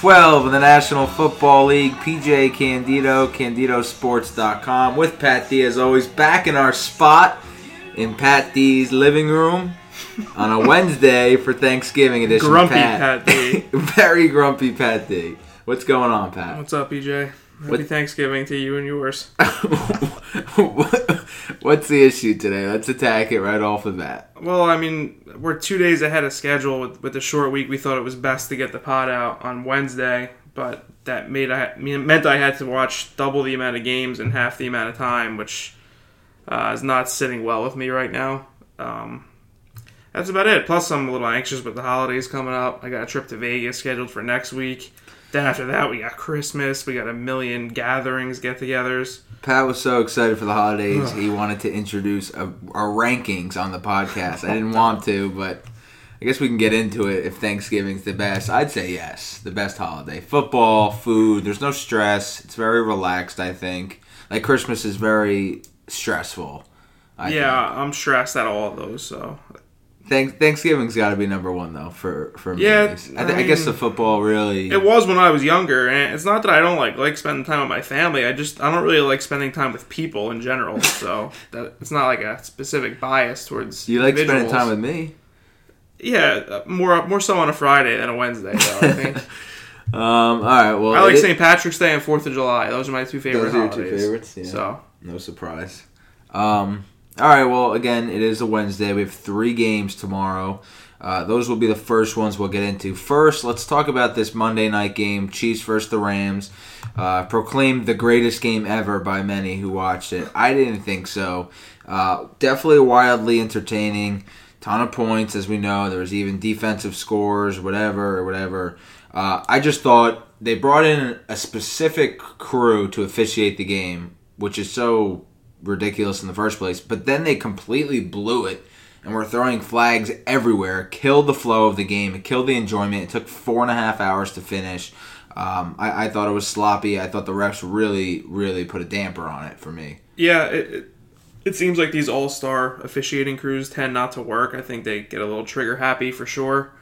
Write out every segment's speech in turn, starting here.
Week 12 of the National Football League. PJ Candido, CandidoSports.com with Pat D as always back in our spot in Pat D's living room on a Wednesday for Thanksgiving edition. Grumpy Pat D. Very grumpy Pat D. What's going on, Pat? What's up, EJ? Happy What- Thanksgiving to you and yours. What's the issue today? Let's attack it right off the bat. Well, I mean, we're two days ahead of schedule with, with the short week. We thought it was best to get the pod out on Wednesday, but that made I meant I had to watch double the amount of games in half the amount of time, which uh, is not sitting well with me right now. Um, that's about it. Plus, I'm a little anxious with the holidays coming up. I got a trip to Vegas scheduled for next week. Then after that, we got Christmas. We got a million gatherings, get-togethers. Pat was so excited for the holidays, he wanted to introduce a, our rankings on the podcast. I didn't want to, but I guess we can get into it if Thanksgiving's the best. I'd say yes, the best holiday. Football, food, there's no stress. It's very relaxed, I think. Like Christmas is very stressful. I yeah, I'm stressed at all of those. So Thanks, Thanksgiving's got to be number one though for for me. Yeah, at least. I, I th- I guess the football really. it was when I was younger, and it's not that I don't like like spending time with my family. I just I don't really like spending time with people in general. So that it's not like a specific bias towards. you like spending time with me? Yeah, uh, more more so on a Friday than a Wednesday. Though I think Um. All right. Well, I like St. Patrick's Day and Fourth of July. Those are my two favorite Those are your two holidays. favorites, yeah. So No surprise. Um, all right. Well, again, it is a Wednesday. We have three games tomorrow. Uh, those will be the first ones we'll get into. First, let's talk about this Monday night game: Chiefs versus the Rams. Uh, proclaimed the greatest game ever by many who watched it. I didn't think so. Uh, definitely wildly entertaining. Ton of points, as we know. There was even defensive scores, whatever, or whatever. Uh, I just thought they brought in a specific crew to officiate the game, which is so ridiculous in the first place. But then they completely blew it and were throwing flags everywhere, killed the flow of the game, it killed the enjoyment. It took four and a half hours to finish. Um, I, I thought it was sloppy. I thought the refs really, really put a damper on it for me. yeah, it, it it seems like these all star officiating crews tend not to work. I think they get a little trigger happy for sure.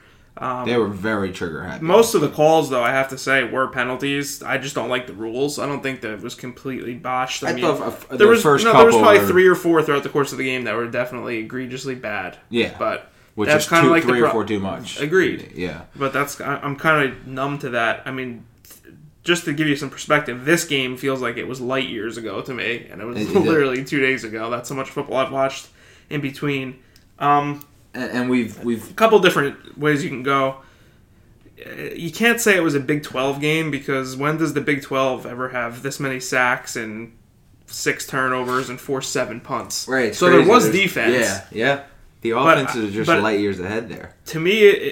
They were very trigger happy. Most of the calls, though, I have to say, were penalties. I just don't like the rules. I don't think that it was completely botched. I, I mean, thought f- there the was first no, there was probably were- three or four throughout the course of the game that were definitely egregiously bad. Yeah. but which that's is kinda two, like three or four too much. Agreed. Yeah. But that's I'm kind of numb to that. I mean, just to give you some perspective, this game feels like it was light years ago to me, and it was It- it- literally two days ago. That's how much football I've watched in between. Um, And, and we've we've a couple different ways you can go. Uh, You can't say it was a Big 12 game because when does the Big 12 ever have this many sacks and six turnovers and four seven punts? right. So there was There's- defense. Yeah, yeah. The offenses are just light years ahead there. To me, it,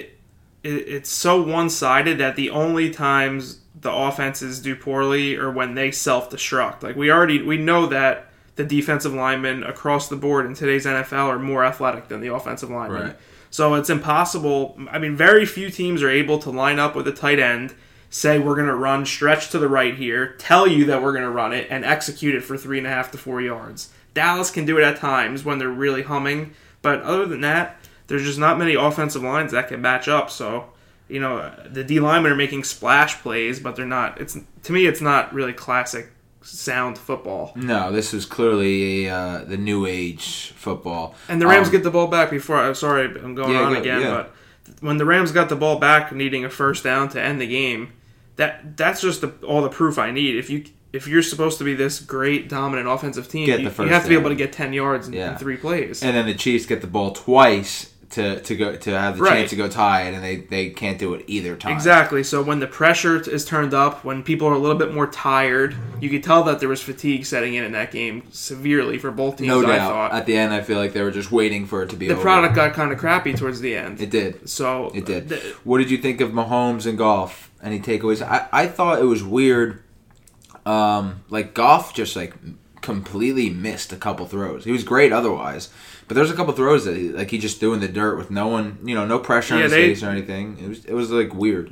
it it's so one sided that the only times the offenses do poorly are when they self destruct. Like we already we know that the defensive linemen across the board in today's NFL are more athletic than the offensive linemen. Right. So it's impossible. I mean, very few teams are able to line up with a tight end, say we're going to run stretch to the right here, tell you that we're going to run it, and execute it for three and a half to four yards. Dallas can do it at times when they're really humming, but other than that, there's just not many offensive lines that can match up. So, you know, the D linemen are making splash plays, but they're not. It's to me, it's not really classic sound football. No, this was clearly uh, the new age football. And the Rams Um, get the ball back before. I'm sorry, I'm going Yeah, on again, yeah. but when the Rams got the ball back, needing a first down to end the game, that that's just the, all the proof I need. If you if you're supposed to be this great dominant offensive team, you, you have to be able to get ten yards in, in three plays. and then the Chiefs get the ball twice to, to go to have the Right. chance to go tie it, and they, they can't do it either time. Exactly. So when the pressure is turned up, when people are a little bit more tired, you could tell that there was fatigue setting in in that game severely for both teams. No I doubt. At the end, I feel like they were just waiting for it to be the over. product got kind of crappy towards the end. It did. so It did. th- What did you think of Mahomes and Goff? Any takeaways? I, I thought it was weird. Um, like Goff just like completely missed a couple throws. He was great otherwise, but there's a couple throws that he, like he just threw in the dirt with no one, you know, no pressure on his they- face or anything. It was it was like weird.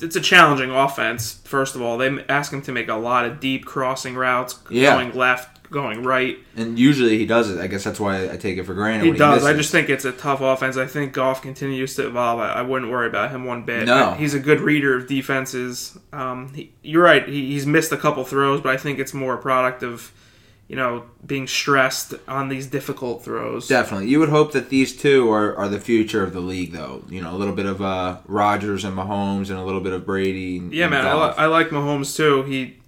it's a challenging offense. First of all, they ask him to make a lot of deep crossing routes, Yeah. going left, going right. And usually he does it. I guess that's why I take it for granted. He does. I just think it's a tough offense. I think Goff continues to evolve. I, I wouldn't worry about him one bit. No. he's a good reader of defenses. Um, he, you're right. He, he's missed a couple throws, but I think it's more a product of you know being stressed on these difficult throws. Definitely. You would hope that these two are, are the future of the league, though. You know, a little bit of uh, Rodgers and Mahomes and a little bit of Brady. And, Yeah, and man, I, li- I like Mahomes too. He,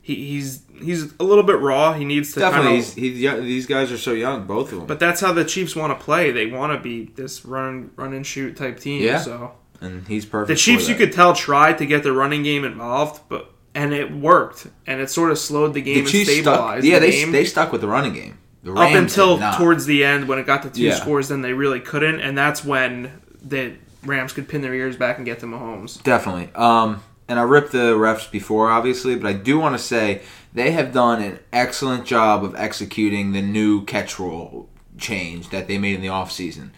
he he's he's a little bit raw. He needs to Definitely. kind He's, these guys are so young, both of them. But that's how the Chiefs want to play. They want to be this run run and shoot type team. Yeah. So and he's perfect. the Chiefs, you could tell, tried to get the running game involved, but and it worked, and it sort of slowed the game The and Chiefs stuck. stabilized Yeah, the they, game. they stuck with the running game. The up until towards the end when it got to two Yeah. scores, then they really couldn't, and that's when the Rams could pin their ears back and get to Mahomes. Definitely. Um, and I ripped the refs before, obviously, but I do want to say they have done an excellent job of executing the new catch rule change that they made in the offseason.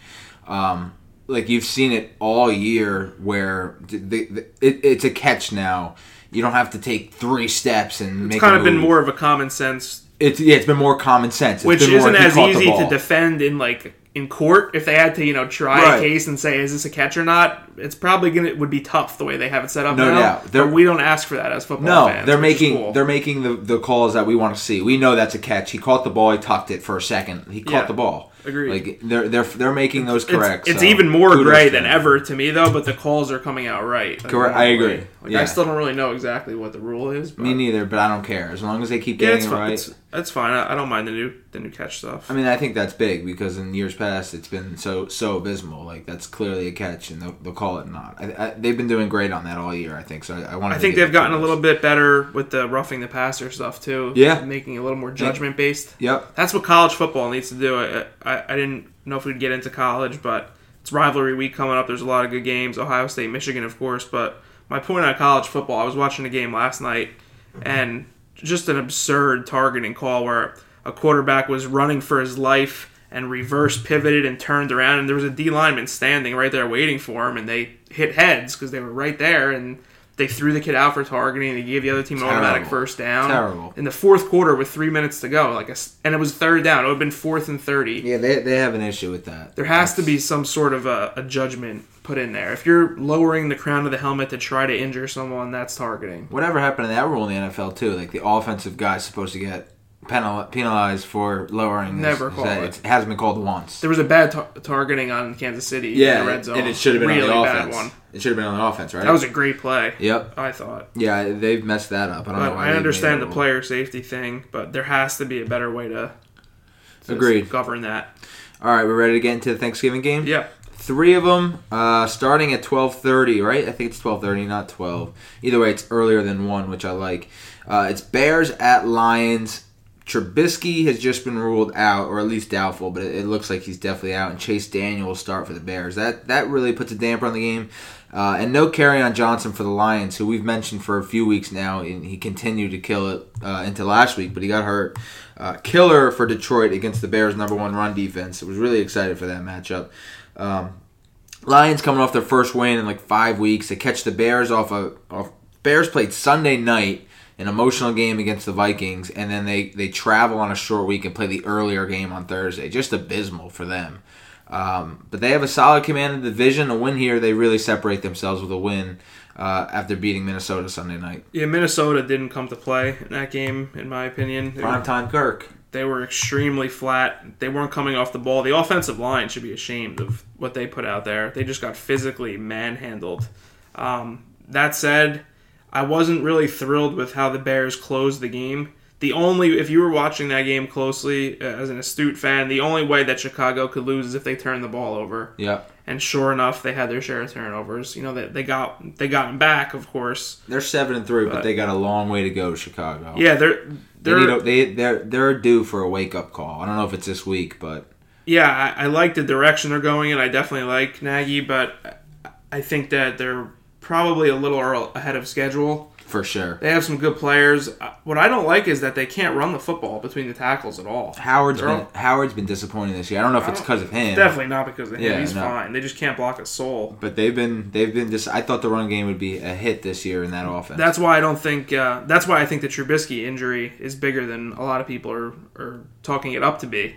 Um, like you've seen it all year, where the, the, it, it's a catch now. You don't have to take three steps and make. It's kind a of been more of a common sense It's yeah, it's been more common sense, It's which isn't as easy to defend in like in court if they had to you know try Right. a case and say is this a catch or not it's probably gonna it would be tough the way they have it set up No now doubt. We don't ask for that as football No, fans they're making cool. they're making the, the calls that we want to see. We know that's a catch. He caught the ball. He tucked it for a second. He caught Yeah. the ball. Agreed. Like they're they're they're making those it's, correct. it's so even more kudos gray than ever to me though but the calls are coming out right like, Correct, I agree. like, Yeah. I still don't really know exactly what the rule is but Me neither, but I don't care as long as they keep yeah, getting it's it right. It's, that's fine I, I don't mind the new the new catch stuff I mean, I think that's big because in years past it's been so so abysmal. Like that's clearly a catch, and they'll, they'll call it not. I, I, they've been doing great on that all year. I think so. I, want. I think they've gotten a little bit better with the roughing the passer stuff too Yeah. making it a little more judgment based Yep. That's what college football needs to do. I, I, I didn't know if we'd get into college, but it's rivalry week coming up. There's a lot of good games. Ohio State, Michigan, of course. But my point on college football, I was watching a game last night, and just an absurd targeting call where a quarterback was running for his life and reverse pivoted and turned around, and there was a D lineman standing right there waiting for him, and they hit heads because they were right there, and they threw the kid out for targeting. They gave the other team an automatic first down. Terrible. In the fourth quarter with three minutes to go, like a, and it was third down. It would have been fourth and thirty. Yeah, they, they have an issue with that. There has to be some sort of a, a judgment put in there. If you're lowering the crown of the helmet to try to injure someone, that's targeting. Whatever happened to that rule in the NFL too? Like the offensive guy's supposed to get penal- penalized for lowering. Never his call head. it. It hasn't been called once. There was a bad tar- targeting on Kansas City in the red zone. and it should have been really on the bad one. It should have been on the offense, right? That was a great play. Yep. I thought. Yeah, they've messed that up. I don't know. But Why I understand the player safety thing, but there has to be a better way to, to Agreed. govern that. All right, we're ready to get into the Thanksgiving game. Yeah. Three of them, uh, starting at twelve thirty. Right? I think it's twelve thirty, not twelve. Either way, it's earlier than one, which I like. Uh, it's Bears at Lions. Trubisky has just been ruled out, or at least doubtful, but it, it looks like he's definitely out. And Chase Daniel will start for the Bears. That that really puts a damper on the game. Uh, and no Kerryon Johnson for the Lions, who we've mentioned for a few weeks now, and he continued to kill it uh, into last week, but he got hurt. Uh, killer for Detroit against the Bears' number one run defense. I was really excited for that matchup. Um, Lions coming off their first win in like five weeks. They catch the Bears off a off. Bears played Sunday night, an emotional game against the Vikings, and then they they travel on a short week and play the earlier game on Thursday. Just abysmal for them. Um, but they have a solid command of the division. A win here, they really separate themselves with a win uh, after beating Minnesota Sunday night. Yeah, Minnesota didn't come to play in that game, in my opinion. They were- Prime time, Kirk. They were extremely flat. They weren't coming off the ball. The offensive line should be ashamed of what they put out there. They just got physically manhandled. Um, that said, I wasn't really thrilled with how the Bears closed the game. The only, if you were watching that game closely uh, as an astute fan, the only way that Chicago could lose is if they turned the ball over. Yep, And sure enough, they had their share of turnovers. You know, they, they got they got them back, of course. they're seven and three, but, But- they got a long way to go. Chicago. Yeah, they're They they're need a, they they're they're due for a wake up call. I don't know if it's this week, but yeah, I, I like the direction they're going in. I definitely like Nagy, but I think that they're probably a little ahead of schedule. For sure. They have some good players. Uh, What I don't like is that they can't run the football between the tackles at all. Howard's They're been all- Howard's been disappointing this year. I don't know if it's because of him. Definitely not because of him. Yeah, He's no. fine. They just can't block a soul. But they've been they've been just. I thought the run game would be a hit this year in that offense. That's why I don't think. Uh, that's why I think the Trubisky injury is bigger than a lot of people are, are talking it up to be.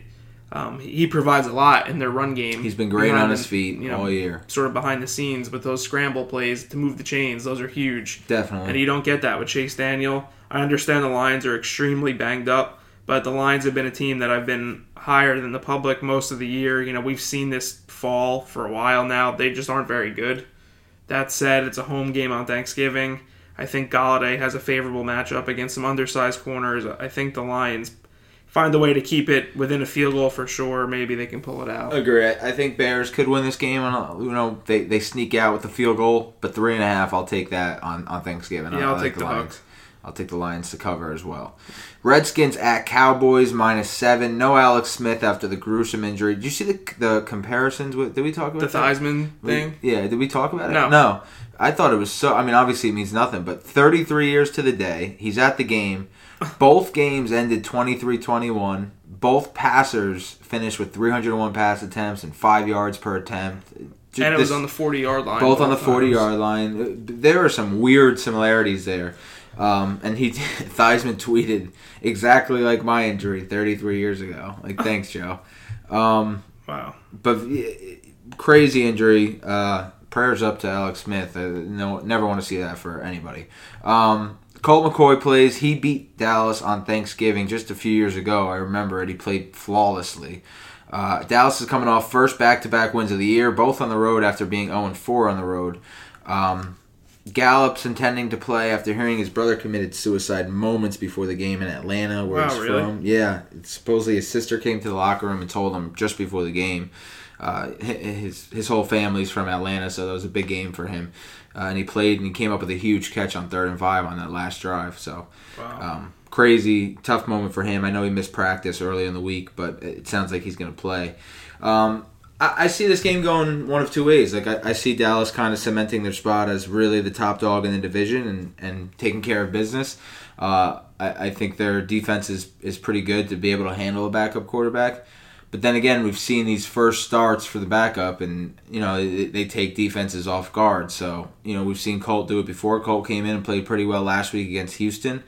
Um, he provides a lot in their run game. He's been great on his feet you know, all year. Sort of behind the scenes with those scramble plays to move the chains. Those are huge. Definitely. And you don't get that with Chase Daniel. I understand the Lions are extremely banged up, but the Lions have been a team that I've been higher than the public most of the year. You know, we've seen this fall for a while now. They just aren't very good. That said, it's a home game on Thanksgiving. I think Golladay has a favorable matchup against some undersized corners. I think the Lions find a way to keep it within a field goal for sure. Maybe they can pull it out. Agree. I think Bears could win this game. On you know they, they sneak out with the field goal, but three and a half. I'll take that on, on Thanksgiving. Yeah, I- I'll I take the Lions. hook. I'll take the Lions to cover as well. Redskins at Cowboys minus seven. No Alex Smith after the gruesome injury. Did you see the the comparisons? With, did we talk about The that? Theismann We- thing. Yeah, did we talk about it? No. No. I thought it was so. I mean, obviously it means nothing, but 33 years to the day. He's at the game. Both games ended 23 21. Both passers finished with 301 pass attempts and five yards per attempt. Ju- And it was this- on the 40 yard line. both on the times. 40 yard line. There are some weird similarities there. Um, and he Theismann tweeted exactly like my injury 33 years ago. Like, thanks, Joe. Um, Wow. but crazy injury. Uh, prayers up to Alex Smith. Uh, no, never want to see that for anybody. Um, Colt McCoy plays. He beat Dallas on Thanksgiving just a few years ago. I remember it. He played flawlessly. Uh, Dallas is coming off first back-to-back wins of the year, both on the road after being 0-4 on the road. Um, Gallup's intending to play after hearing his brother committed suicide moments before the game in Atlanta, where Wow, he's really? from. Yeah, supposedly his sister came to the locker room and told him just before the game. Uh, his his whole family's from Atlanta, so that was a big game for him. Uh, and he played and he came up with a huge catch on third and five on that last drive. So Wow. um, crazy, tough moment for him. I know he missed practice early in the week, but it sounds like he's going to play. Um, I, I see this game going one of two ways. Like I, I see Dallas kind of cementing their spot as really the top dog in the division and, and taking care of business. Uh, I, I think their defense is, is pretty good to be able to handle a backup quarterback. But then again, we've seen these first starts for the backup, and you know they, take defenses off guard. So you know we've seen Colt do it before. Colt came in and played pretty well last week against Houston.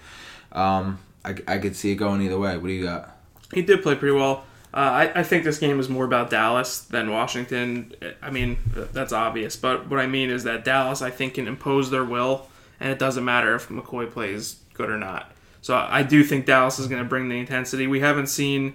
Um, I, I could see it going either way. What do you got? He did play pretty well. Uh, I, I think this game is more about Dallas than Washington. I mean, that's obvious. But what I mean is that Dallas, I think, can impose their will, and it doesn't matter if McCoy plays good or not. So I do think Dallas is going to bring the intensity. We haven't seen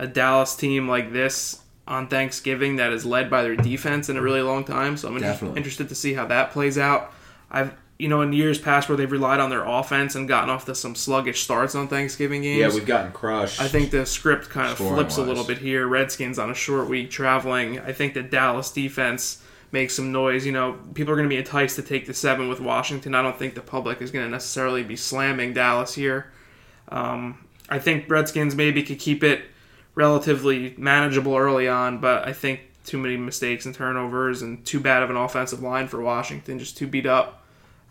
a Dallas team like this on Thanksgiving that is led by their defense in a really long time. So I'm inter- interested to see how that plays out. I've you know in years past where they've relied on their offense and gotten off to some sluggish starts on Thanksgiving games. Yeah, we've gotten crushed. I think the script kind of flips a little bit here. Redskins on a short week traveling. I think the Dallas defense makes some noise. You know, people are going to be enticed to take the seven with Washington. I don't think the public is going to necessarily be slamming Dallas here. Um, I think Redskins maybe could keep it relatively manageable early on, but I think too many mistakes and turnovers and too bad of an offensive line for Washington, just too beat up.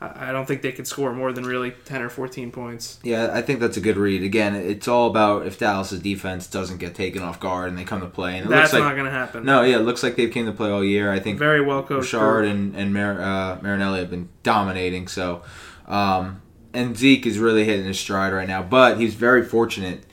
I don't think they could score more than really 10 or 14 points. Yeah, I think that's a good read. Again, it's all about if Dallas's defense doesn't get taken off guard and they come to play. And it That's looks like not going to happen. no, yeah, it looks like they've came to play all year. I think Very well coached. Richard and and Mar- uh, Marinelli have been dominating. So, um, and Zeke is really hitting his stride right now. But he's very fortunate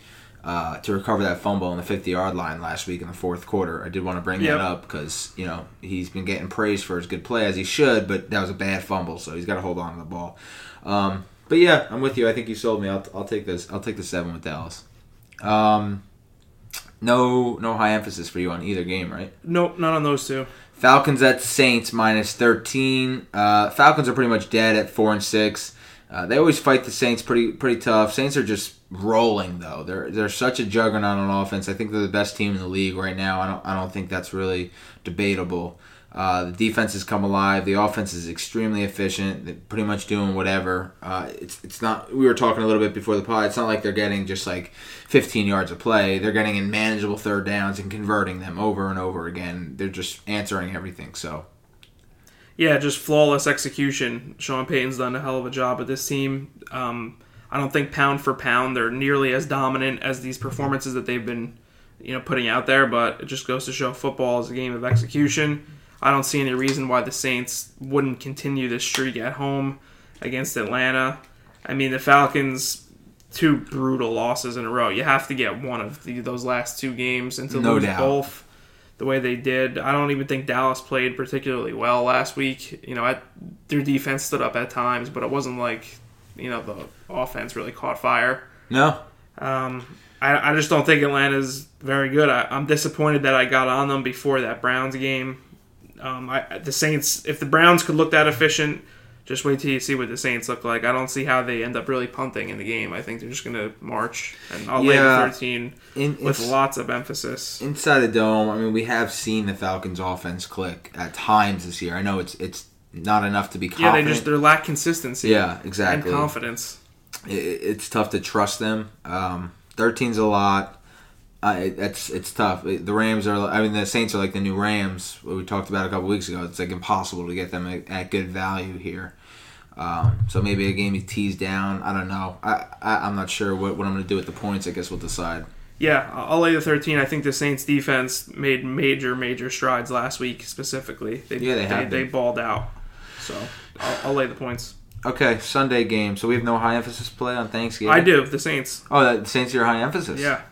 uh, to recover that fumble on the 50 yard line last week in the fourth quarter. I did want to bring Yep. that up because you know he's been getting praised for his good play as he should, but that was a bad fumble, so he's got to hold on to the ball. Um, but yeah, I'm with you. I think you sold me. I'll, I'll take this. I'll take the seven with Dallas. Um, no, no high emphasis for you on either game, right? Nope, not on those two. Falcons at Saints minus thirteen. Uh, Falcons are pretty much dead at four and six. Uh, they always fight the Saints pretty pretty tough. Saints are just rolling though. They're they're such a juggernaut on offense. I think they're the best team in the league right now. I don't I don't think that's really debatable. Uh, the defense has come alive. The offense is extremely efficient. They're pretty much doing whatever. Uh, it's it's not. We were talking a little bit before the pod. It's not like they're getting just like 15 yards of play. They're getting in manageable third downs and converting them over and over again. They're just answering everything. So Yeah, just flawless execution. Sean Payton's done a hell of a job with this team. Um, I don't think pound for pound they're nearly as dominant as these performances that they've been, you know, putting out there. But it just goes to show football is a game of execution. I don't see any reason why the Saints wouldn't continue this streak at home against Atlanta. I mean, the Falcons two brutal losses in a row. You have to get one of the, those last two games and to No lose doubt. both the way they did. I don't even think Dallas played particularly well last week. You know, I, their defense stood up at times, but it wasn't like you know the offense really caught fire. No, Um, I, I just don't think Atlanta's very good. I, I'm disappointed that I got on them before that Browns game. Um, I, the Saints, if the Browns could look that efficient, just wait till you see what the Saints look like. I don't see how they end up really punting in the game. I think they're just going to march, and I'll lay Yeah. the 13 in, with lots of emphasis. inside the dome. I mean, we have seen the Falcons' offense click at times this year. I know it's it's not enough to be confident. Yeah, they just they lack consistency. Yeah, exactly. and confidence. it, it's tough to trust them. Um, 13's a lot. Uh, it, it's it's tough. The Rams are. I mean, the Saints are like the new Rams. What we talked about a couple weeks ago. It's like impossible to get them at, at good value here. Um, so maybe a game you tease down. I don't know. I, I I'm not sure what, what I'm going to do with the points. I guess we'll decide. Yeah, I'll lay the 13. I think the Saints defense made major, major strides last week specifically. They, Yeah, they have They, been. balled out. So I'll, I'll lay the points. Okay, Sunday game. So we have no high emphasis play on Thanksgiving. I do, the Saints. Oh, the Saints are high emphasis. Yeah.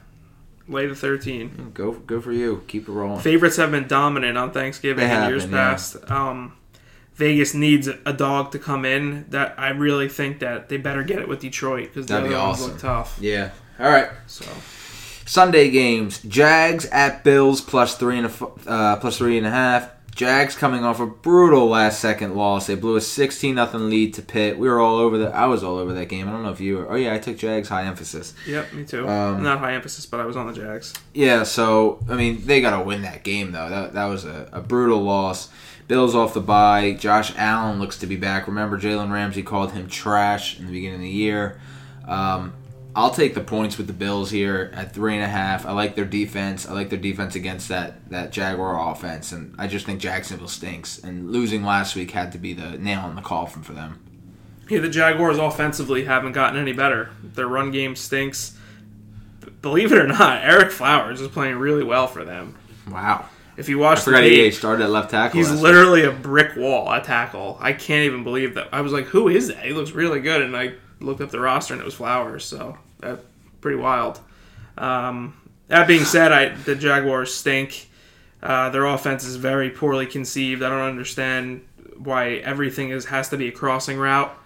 Lay the 13. Go go for you. Keep it rolling. Favorites have been dominant on Thanksgiving in years been, yeah. past. Um, Vegas needs a dog to come in. That I really think that they better get it with Detroit because the other be ones look tough. Yeah. All right. So Sunday games: Jags at Bills plus three and a f- uh, plus three and a half. Jags coming off a brutal last second loss. They blew a sixteen nothing lead to Pitt. We were all over that. I was all over that game. I don't know if you were. Oh yeah, I took Jags high emphasis. yep, me too. Um, Not high emphasis, but I was on the Jags. Yeah. So I mean, they got to win that game though. That that was a, a brutal loss. Bills off the bye. Josh Allen looks to be back. Remember, Jalen Ramsey called him trash in the beginning of the year. Um, I'll take the points with the Bills here at three and a half. I like their defense. I like their defense against that that Jaguar offense, and I just think Jacksonville stinks. And losing last week had to be the nail in the coffin for them. Yeah, the Jaguars offensively haven't gotten any better. Their run game stinks. B- Believe it or not, Ereck Flowers is playing really well for them. Wow, If you I watch the forgot he started at left tackle. he's last week. literally a brick wall at tackle. I can't even believe that. I was like, "Who is that?" He looks really good, and I looked up the roster and it was Flowers. So pretty wild. Um, that being said, I the Jaguars stink. Uh, their offense is very poorly conceived. I don't understand why everything is has to be a crossing route.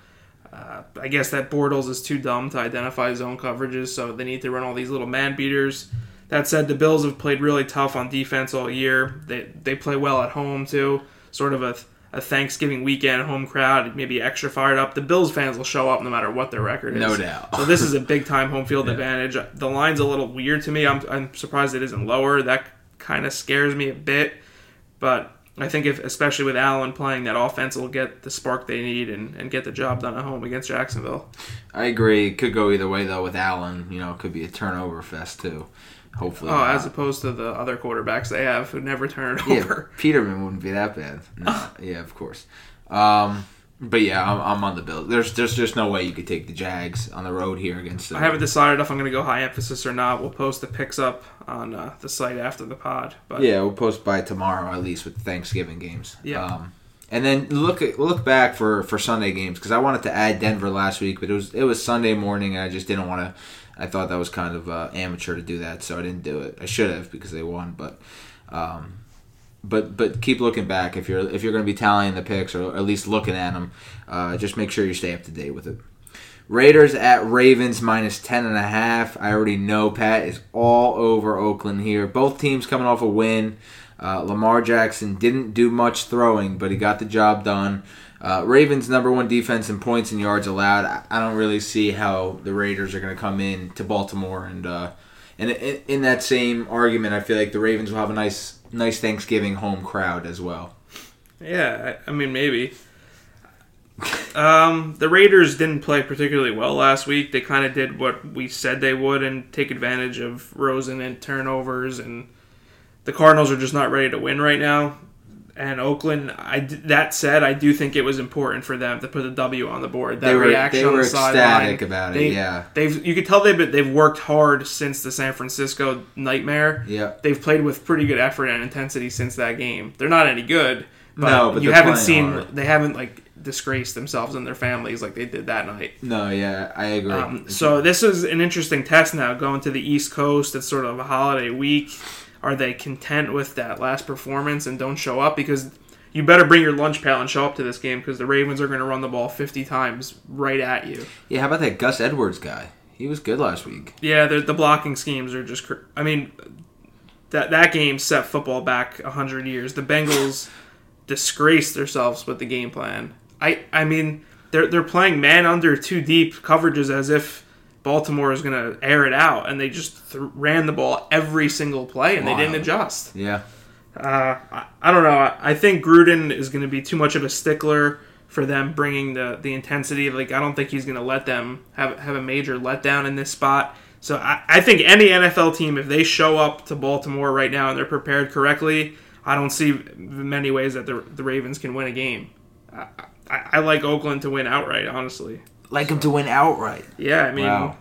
Uh, I guess that Bortles is too dumb to identify zone coverages, so they need to run all these little man beaters. That said, the Bills have played really tough on defense all year. They they play well at home too. Sort of a, a Thanksgiving weekend home crowd, maybe extra fired up. The Bills fans will show up no matter what their record is. No doubt. so this is a big time home field advantage. The line's a little weird to me. I'm I'm surprised it isn't lower. That kind of scares me a bit, but I think if especially with Allen playing, that offense will get the spark they need and, and get the job done at home against Jacksonville. I agree. It could go either way though. With Allen, you know, it could be a turnover fest too. Hopefully, Oh, not. as opposed to the other quarterbacks they have who never turn it yeah, over. Peterman wouldn't be that bad. No, yeah, of course. Um, but yeah, I'm, I'm on the Bills. There's there's just no way you could take the Jags on the road here against. The, I haven't decided if I'm going to go high emphasis or not. We'll post the picks up on uh, the site after the pod. But Yeah, we'll post by tomorrow at least with Thanksgiving games. Yeah. Um, and then look look back for, for Sunday games because I wanted to add Denver last week, but it was it was Sunday morning and I just didn't want to. I thought that was kind of uh, amateur to do that, so I didn't do it. I should have because they won, but um, but but keep looking back if you're if you're going to be tallying the picks or at least looking at them. Uh, just make sure you stay up to date with it. Raiders at Ravens minus ten and a half. I already know Pat is all over Oakland here. Both teams coming off a win. Uh, Lamar Jackson didn't do much throwing, but he got the job done. Uh, Ravens number one defense in points and yards allowed. I, I don't really see how the Raiders are going to come in to Baltimore and uh, and in, in that same argument, I feel like the Ravens will have a nice nice Thanksgiving home crowd as well. Yeah, I I mean maybe. Um, the Raiders didn't play particularly well last week. They kind of did what we said they would and take advantage of Rosen and turnovers. And the Cardinals are just not ready to win right now. And Oakland, I that said, I do think it was important for them to put a W on the board. That They were- reaction they on were the sideline, ecstatic about it, they- yeah. they've you could tell they've—they've worked hard since the San Francisco nightmare. Yeah. they've played with pretty good effort and intensity since that game. They're not any good, but, No, but you haven't seen hard. they haven't like disgraced themselves and their families like they did that night. No, yeah, I agree. Um, so this is an interesting test now going to the East Coast. It's sort of a holiday week. Are they content with that last performance and don't show up? Because you better bring your lunch pail and show up to this game because the Ravens are going to run the ball 50 times right at you. yeah, how about that Gus Edwards guy? He was good last week. Yeah, the, the blocking schemes are just. cr- I mean, that that game set football back hundred years. The Bengals disgraced themselves with the game plan. I I mean, they're they're playing man under two deep coverages as if Baltimore is going to air it out, and they just th- ran the ball every single play, and they didn't adjust. Yeah. Uh, I, I don't know. I, I think Gruden is going to be too much of a stickler for them bringing the, the intensity. Like I don't think he's going to let them have have a major letdown in this spot. So I, I think any NFL team, if they show up to Baltimore right now and they're prepared correctly, I don't see many ways that the the Ravens can win a game. I, I, I like Oakland to win outright, honestly. Like him to win outright. Yeah, I mean, Wow.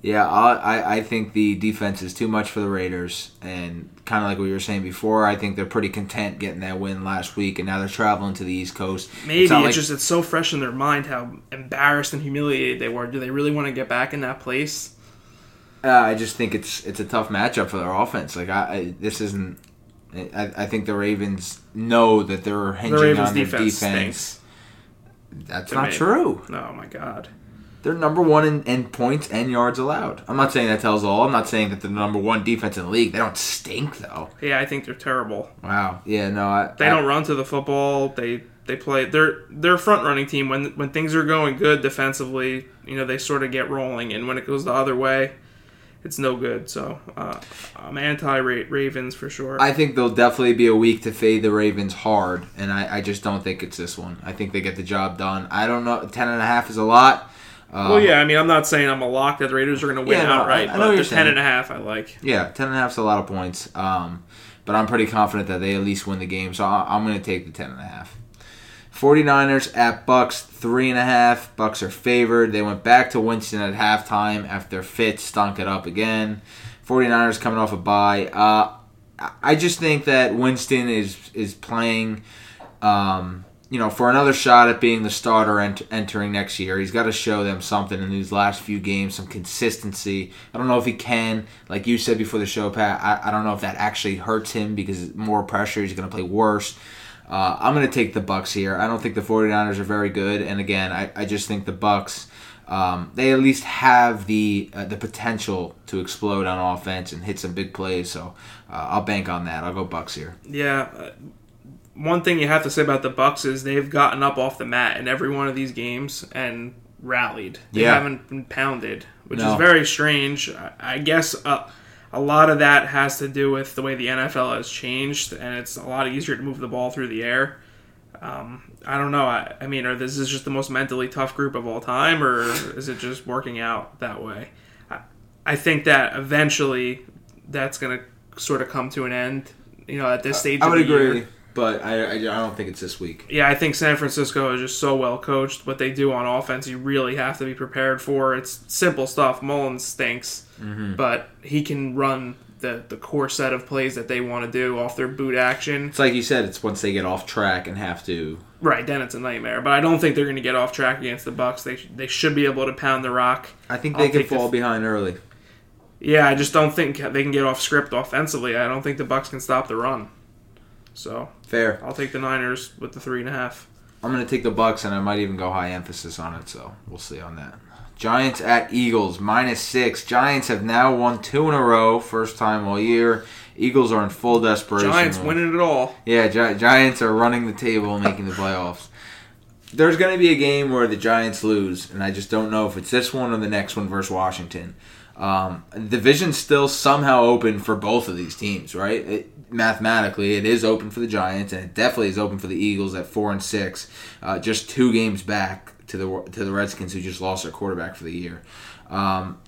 Yeah, I, I- I think the defense is too much for the Raiders, and kind of like we were saying before, I think they're pretty content getting that win last week, and now they're traveling to the East Coast. maybe It's it's, like- just it's so fresh in their mind how embarrassed and humiliated they were. Do they really want to get back in that place? Uh, I just think it's it's a tough matchup for their offense. Like I, I this isn't. I, I think the Ravens know that they're hinging Ravens on their defense, defense. That's not me. true. Oh my god. They're number one in, in points and yards allowed. I'm not saying that tells all. I'm not saying that they're the number one defense in the league. They don't stink though. Yeah, I think they're terrible. Wow. Yeah. No. I, They I- don't run to the football. They they play. They're they're a front running team when when things are going good defensively. You know they sort of get rolling, and when it goes the other way, it's no good. So uh, I'm anti Ravens for sure. I think they'll definitely be a week to fade the Ravens hard, and I, I just don't think it's this one. I think they get the job done. I don't know. Ten and a half is a lot. Um, well, yeah. I mean, I'm not saying I'm a lock that the Raiders are going to win Yeah, no, outright, I- I know but you're ten and a half I like. Yeah, ten and a half is a lot of points. Um, but I'm pretty confident that they at least win the game, so I, I'm going to take the ten and a half. 49ers at Bucks three and a half. Bucks are favored. They went back to Winston at halftime after Fitz stunk it up again. 49ers coming off a bye. Uh, I- just think that Winston is is playing, um, you know, for another shot at being the starter ent- entering next year. He's got to show them something in these last few games, some consistency. I don't know if he can, like you said before the show, Pat. I, I don't know if that actually hurts him because more pressure. He's going to play worse. Uh, I'm going to take the Bucks here. I don't think the 49ers are very good, and again, I, I just think the Bucks. Um, they at least have the uh, the potential to explode on offense and hit some big plays. So uh, I'll bank on that. I'll go Bucks here. Yeah. uh, One thing you have to say about the Bucks is they've gotten up off the mat in every one of these games and rallied. They Yeah. haven't been pounded, which No. is very strange. I- I guess uh, a lot of that has to do with the way the NFL has changed, and it's a lot easier to move the ball through the air. Um, I don't know. I, I mean, are this is just the most mentally tough group of all time, or is it just working out that way? I, I think that eventually that's going to sort of come to an end. You know, at this stage, I of would the year. But I, I, I don't think it's this week. Yeah, I think San Francisco is just so well coached. What they do on offense, you really have to be prepared for. It's simple stuff. Mullens stinks, Mm-hmm. but he can run the, the core set of plays that they want to do off their boot action. It's like you said. It's once they get off track and have to. Right, then it's a nightmare. But I don't think they're going to get off track against the Bucks. They they should be able to pound the rock. I think I'll they could take the- fall behind early. Yeah, I just don't think they can get off script offensively. I don't think the Bucks can stop the run. So Fair. I'll take the Niners with the three and a half. I'm going to take the Bucks, and I might even go high emphasis on it. So we'll see on that. Giants at Eagles minus six. Giants have now won two in a row, first time all year. Eagles are in full desperation. Giants mode. winning it all. Yeah, Gi- Giants are running the table making the playoffs. There's going to be a game where the Giants lose, and I just don't know if it's this one or the next one versus Washington. Um, division's still somehow open for both of these teams, right? It, mathematically, it is open for the Giants, and it definitely is open for the Eagles at four and six, uh, just two games back to the to the Redskins, who just lost their quarterback for the year. Um,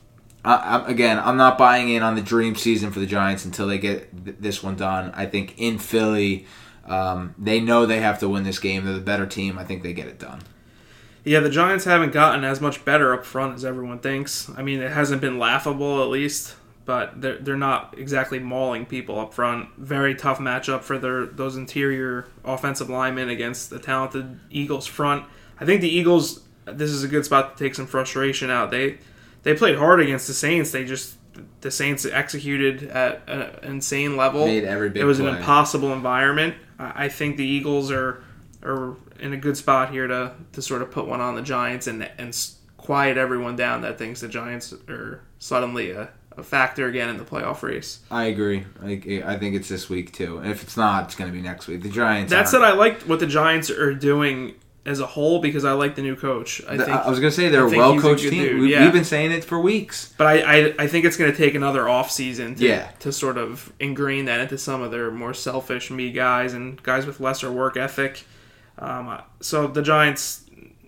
I, I'm, again, I'm not buying in on the dream season for the Giants until they get th- this one done. I think in Philly, Um, they know they have to win this game. They're the better team. I think they get it done. Yeah, the Giants haven't gotten as much better up front as everyone thinks. I mean, it hasn't been laughable at least, but they're they're not exactly mauling people up front. Very tough matchup for their those interior offensive linemen against the talented Eagles front. I think the Eagles. This is a good spot to take some frustration out. They they played hard against the Saints. They just the Saints executed at an insane level. Made every big it was play. an impossible environment. I think the Eagles are are in a good spot here to, to sort of put one on the Giants and and quiet everyone down that thinks the Giants are suddenly a, a factor again in the playoff race. I agree. I, I think it's this week too. And if it's not, it's going to be next week. The Giants. That aren't- said, I liked what the Giants are doing as a whole because I like the new coach. I The- think, I was going to say they're I a well coached team. We, yeah. We've been saying it for weeks. but I, I, I think it's going to take another off season to, Yeah. to sort of ingrain that into some of their more selfish me guys and guys with lesser work ethic. Um, so the Giants,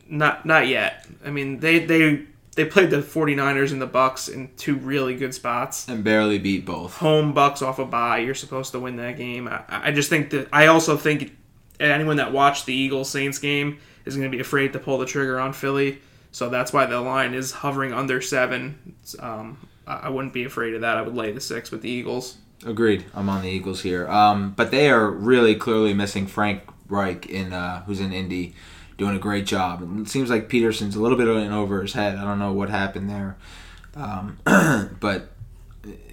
not not yet. I mean, they they they played the 49ers and the Bucks in two really good spots. And barely beat both. Home Bucks off a bye. You're supposed to win that game. I, I just think that I also think anyone that watched the Eagles Saints game is going to be afraid to pull the trigger on Philly. So that's why the line is hovering under seven. Um, I wouldn't be afraid of that. I would lay the six with the Eagles. Agreed. I'm on the Eagles here. Um, but they are really clearly missing Frank Reich in uh, who's in Indy, doing a great job. And it seems like Pederson's a little bit in over his head. I don't know what happened there, um, but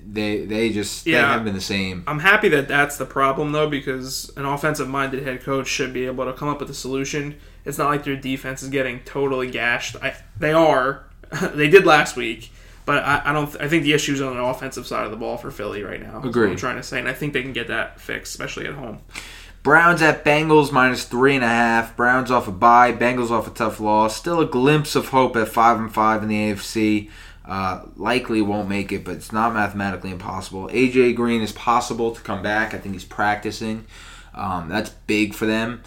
they they just they haven't been the same. I'm happy that that's the problem though, because an offensive-minded head coach should be able to come up with a solution. It's not like their defense is getting totally gashed. I, they are. they did last week, but I, I don't. I think the issues on the offensive side of the ball for Philly right now. is what Agreed. I'm trying to say, and I think they can get that fixed, especially at home. Browns at Bengals minus three and a half. Browns off a bye. Bengals off a tough loss. Still a glimpse of hope at five and five in the AFC. Uh, likely won't make it, but it's not mathematically impossible. AJ Green is possible to come back. I think he's practicing. Um, that's big for them.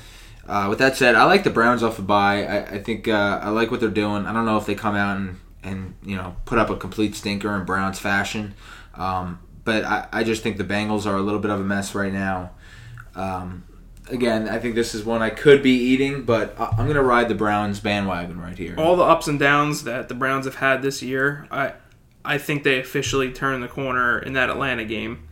Uh, with that said, I like the Browns off a bye. I, I think uh, I like what they're doing. I don't know if they come out and, and you know put up a complete stinker in Browns fashion, um, but I, I just think the Bengals are a little bit of a mess right now. Um, again, I think this is one I could be eating, but I- I'm going to ride the Browns bandwagon right here. All the ups and downs that the Browns have had this year, I I think they officially turned the corner in that Atlanta game.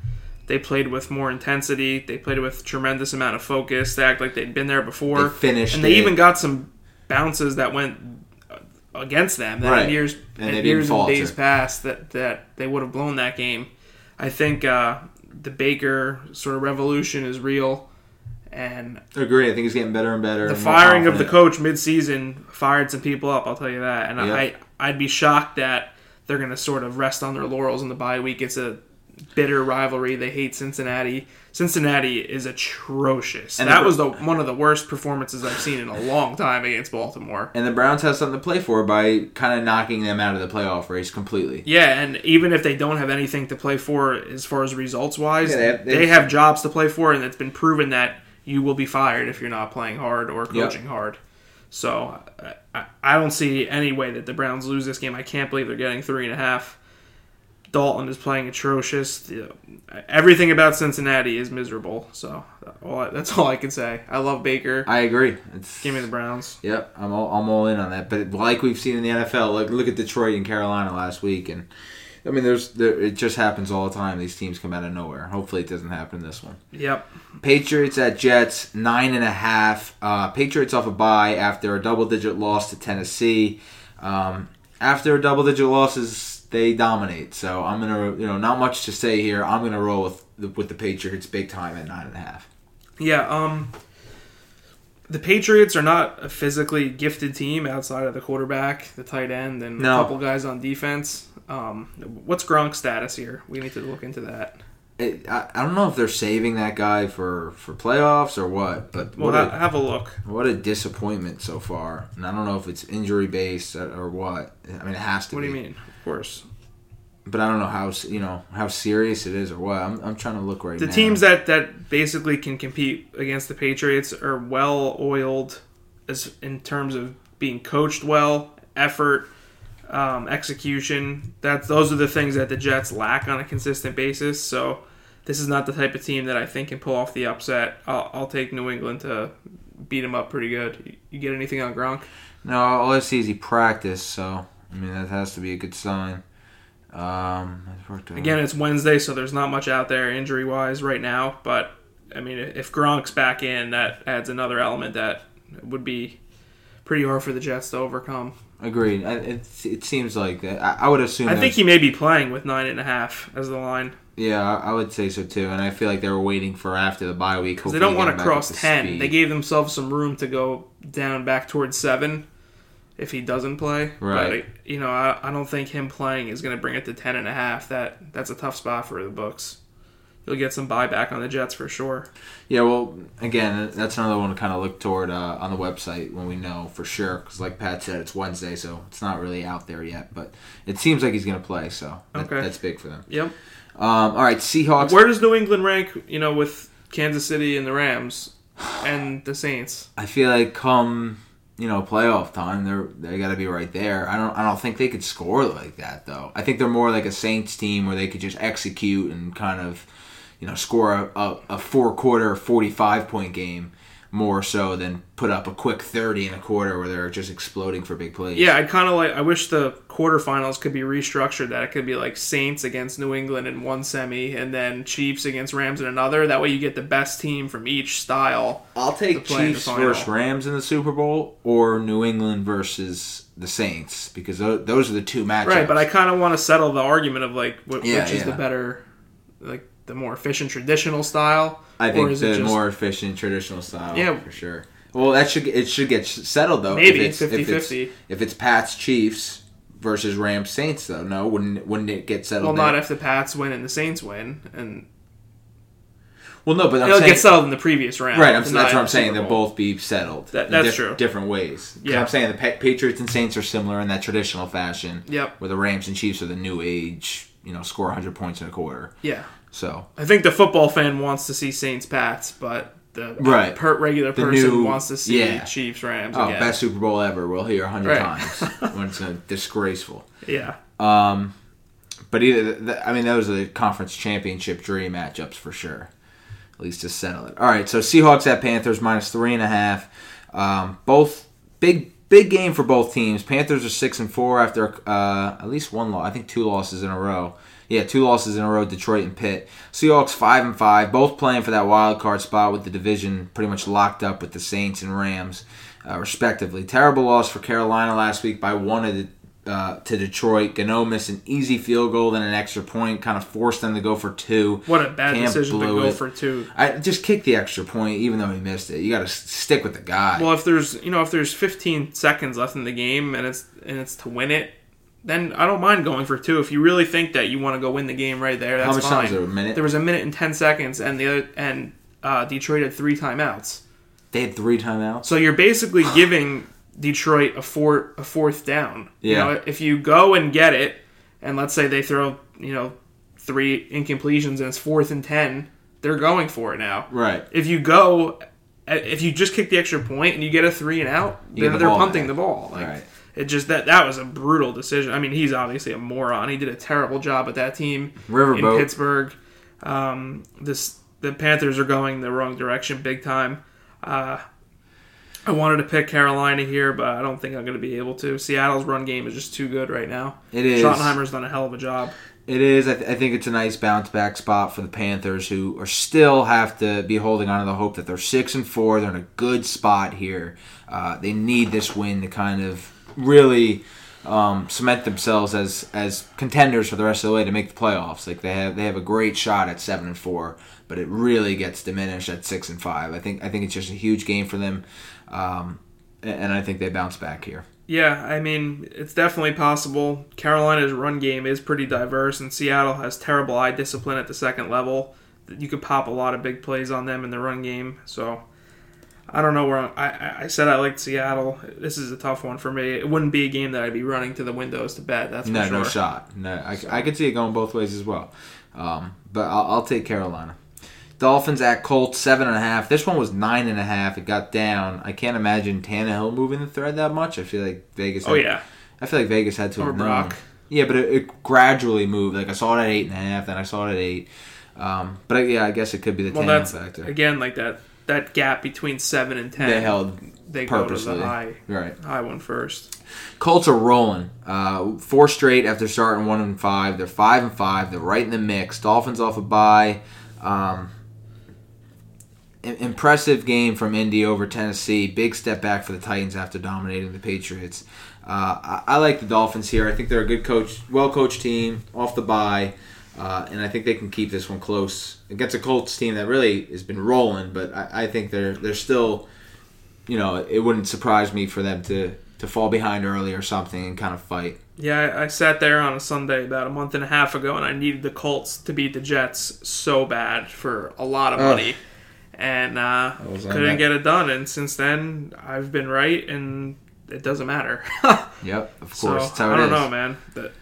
They played with more intensity. They played with tremendous amount of focus. They act like they'd been there before. They finished and they it. even got some bounces that went against them. That Right. in years And in years and days past that that they would have blown that game. I think uh, the Baker sort of revolution is real, and I agree. I think he's getting better and better. the and firing of the coach mid-season fired some people up. I'll tell you that, and Yeah. I I'd be shocked that they're going to sort of rest on their laurels in the bye week. It's a bitter rivalry. They hate Cincinnati. Cincinnati is atrocious. And that the- was the one of the worst performances I've seen in a long time against Baltimore. And the Browns have something to play for by kind of knocking them out of the playoff race completely. Yeah, and even if they don't have anything to play for as far as results wise, Yeah, they have- they, they- have jobs to play for, and it's been proven that you will be fired if you're not playing hard or coaching hard. So I, I, I don't see any way that the Browns lose this game. I can't believe they're getting three and a half. Dalton is playing atrocious. Everything about Cincinnati is miserable. So all that's all I can say. I love Baker. I agree. It's, Give me the Browns. Yep, I'm all, I'm all in on that. But like we've seen in the NFL, like look at Detroit and Carolina last week, and I mean, there's there, it just happens all the time. These teams come out of nowhere. Hopefully, it doesn't happen in this one. Yep. Patriots at Jets, nine and a half. Uh, Patriots off a bye after a double digit loss to Tennessee. Um, after a double digit losses, they dominate. So I'm gonna, you know, not much to say here. I'm gonna roll with the, with the Patriots big time at nine and a half. Yeah, um the Patriots are not a physically gifted team outside of the quarterback, the tight end, and No. a couple guys on defense. Um, what's Gronk's status here? We need to look into that. It, I, I don't know if they're saving that guy for for playoffs or what, but Well, what ha- a, have a look. what a disappointment so far. And I don't know if it's injury based or, what. I mean, it has to What be. do you mean? Of course. But I don't know how you know how serious it is or what. I'm, I'm trying to look right The now. The teams that that basically can compete against the Patriots are well oiled as in terms of being coached well, effort, um, execution. That's those are the things that the Jets lack on a consistent basis. So this is not the type of team that I think can pull off the upset. I'll, I'll take New England to beat them up pretty good. You get anything on Gronk? No, all I see is he practiced, so I mean that has to be a good sign. Um, Again, it's Wednesday, so there's not much out there injury wise right now. But I mean, if Gronk's back in, that adds another element that would be pretty hard for the Jets to overcome. Agreed. It, it seems like that. I, I would assume. I think he may be playing with nine and a half as the line. Yeah, I would say so too. And I feel like they were waiting for after the bye week. Because they don't want to cross ten. Speed. They gave themselves some room to go down back towards seven if he doesn't play. Right. But, you know, I, I don't think him playing is going to bring it to ten and a half. That that's a tough spot for the books. You'll get some buyback on the Jets for sure. Yeah, well, again, that's another one to kind of look toward uh, on the website when we know for sure. Because, like Pat said, it's Wednesday, so it's not really out there yet. But it seems like he's going to play, so that, okay. that's big for them. Yep. Um, all right, Seahawks. Where does New England rank? You know, with Kansas City and the Rams and the Saints. I feel like come you know playoff time, they're they got to be right there. I don't I don't think they could score like that though. I think they're more like a Saints team where they could just execute and kind of you know score a, a, a four quarter forty five point game more so than put up a quick 30 in a quarter where they're just exploding for big plays. Yeah, I kind of like. I wish the quarterfinals could be restructured. That it could be like Saints against New England in one semi, and then Chiefs against Rams in another. That way, you get the best team from each style. I'll take Chiefs versus Rams in the Super Bowl, or New England versus the Saints, because those are the two matchups. Right, but I kind of want to settle the argument of like which yeah, is yeah. the better, like the more efficient traditional style I think the just... more efficient traditional style. Yeah, for sure. Well, that should it should get settled though. Maybe if it's, 50 if It's, if it's Pats Chiefs versus Rams Saints though, no, wouldn't wouldn't it get settled? Well, not if the Pats win and the Saints win, and well, no, but I'm it'll saying, get settled in the previous round. Right, I'm, that's what I'm saying. They'll both be settled. That, that's diff- true. Different ways. Yeah, I'm saying the Patriots and Saints are similar in that traditional fashion. Yep. Where the Rams and Chiefs are the new age, you know, score 100 points in a quarter. Yeah. So I think the football fan wants to see Saints Pats, but the right. per regular the person new, wants to see yeah. Chiefs Rams. Oh, again. best Super Bowl ever. We'll hear a hundred right. times when it's a disgraceful. Yeah. Um, but either I mean those are the conference championship dream matchups for sure. At least to settle it. All right, so Seahawks at Panthers minus three and a half. Um, both big big game for both teams. Panthers are six and four after uh, at least one loss. I think two losses in a row. Yeah, two losses in a row, Detroit and Pitt. Seahawks five and five, both playing for that wild card spot with the division pretty much locked up with the Saints and Rams, uh, respectively. Terrible loss for Carolina last week by one of the uh, to Detroit. Gano missed an easy field goal, then an extra point, kind of forced them to go for two. What a bad Camp decision to go it. for two. I just kick the extra point, even though he missed it. You got to stick with the guy. Well, if there's you know if there's 15 seconds left in the game and it's and it's to win it, then I don't mind going for two. If you really think that you want to go win the game right there, that's How much fine. time was there? A minute? There was a minute and ten seconds, and the other, and uh, Detroit had three timeouts. They had three timeouts. So you're basically giving Detroit a four a fourth down. Yeah. You know, if you go and get it, and let's say they throw you know three incompletions and it's fourth and ten, they're going for it now. Right. If you go, if you just kick the extra point and you get a three and out, then the they're punting back. the ball. Like, right. It just that that was a brutal decision. I mean, he's obviously a moron. He did a terrible job at that team Riverboat. in Pittsburgh. Um, this the Panthers are going the wrong direction big time. Uh, I wanted to pick Carolina here, but I don't think I'm going to be able to. Seattle's run game is just too good right now. It is. Schottenheimer's done a hell of a job. It is. I, th- I, think it's a nice bounce back spot for the Panthers, who are still have to be holding on to the hope that they're six and four. They're in a good spot here. Uh, they need this win to kind of really um, cement themselves as as contenders for the rest of the way to make the playoffs. Like they have they have a great shot at seven and four, but it really gets diminished at six and five. I think I think it's just a huge game for them, um, and I think they bounce back here. Yeah, I mean it's definitely possible. Carolina's run game is pretty diverse, and Seattle has terrible eye discipline at the second level. You could pop a lot of big plays on them in the run game, so I don't know where I'm, i I said I liked Seattle. This is a tough one for me. It wouldn't be a game that I'd be running to the windows to bet. That's no, sure. no shot. No, I. I could see it going both ways as well. Um, but I'll, I'll, take Carolina. Dolphins at Colts seven and a half. This one was nine and a half. It got down. I can't imagine Tannehill moving the thread that much. I feel like Vegas. Oh, had, oh yeah. I feel like Vegas had to. Or Brock. Yeah, but it, it, gradually moved. Like I saw it at eight and a half, then I saw it at eight. Um, but yeah, I guess it could be the Well, Tannehill factor. again like that that gap between seven and ten. They held they go to the high right. high one first. Colts are rolling. Uh, four straight after starting one and five. They're five and five. They're right in the mix. Dolphins off a bye. Um, impressive game from Indy over Tennessee. Big step back for the Titans after dominating the Patriots. Uh, I, I like the Dolphins here. I think they're a good coach, well coached team off the bye. Uh, and I think they can keep this one close against a Colts team that really has been rolling. But I, I think they're they're still, you know, it wouldn't surprise me for them to to fall behind early or something and kind of fight. Yeah, I, I sat there on a Sunday about a month and a half ago, and I needed the Colts to beat the Jets so bad for a lot of Ugh. money, and uh, couldn't that. get it done. And since then, I've been right, and it doesn't matter. Yep, of course. so I don't is. know, man. But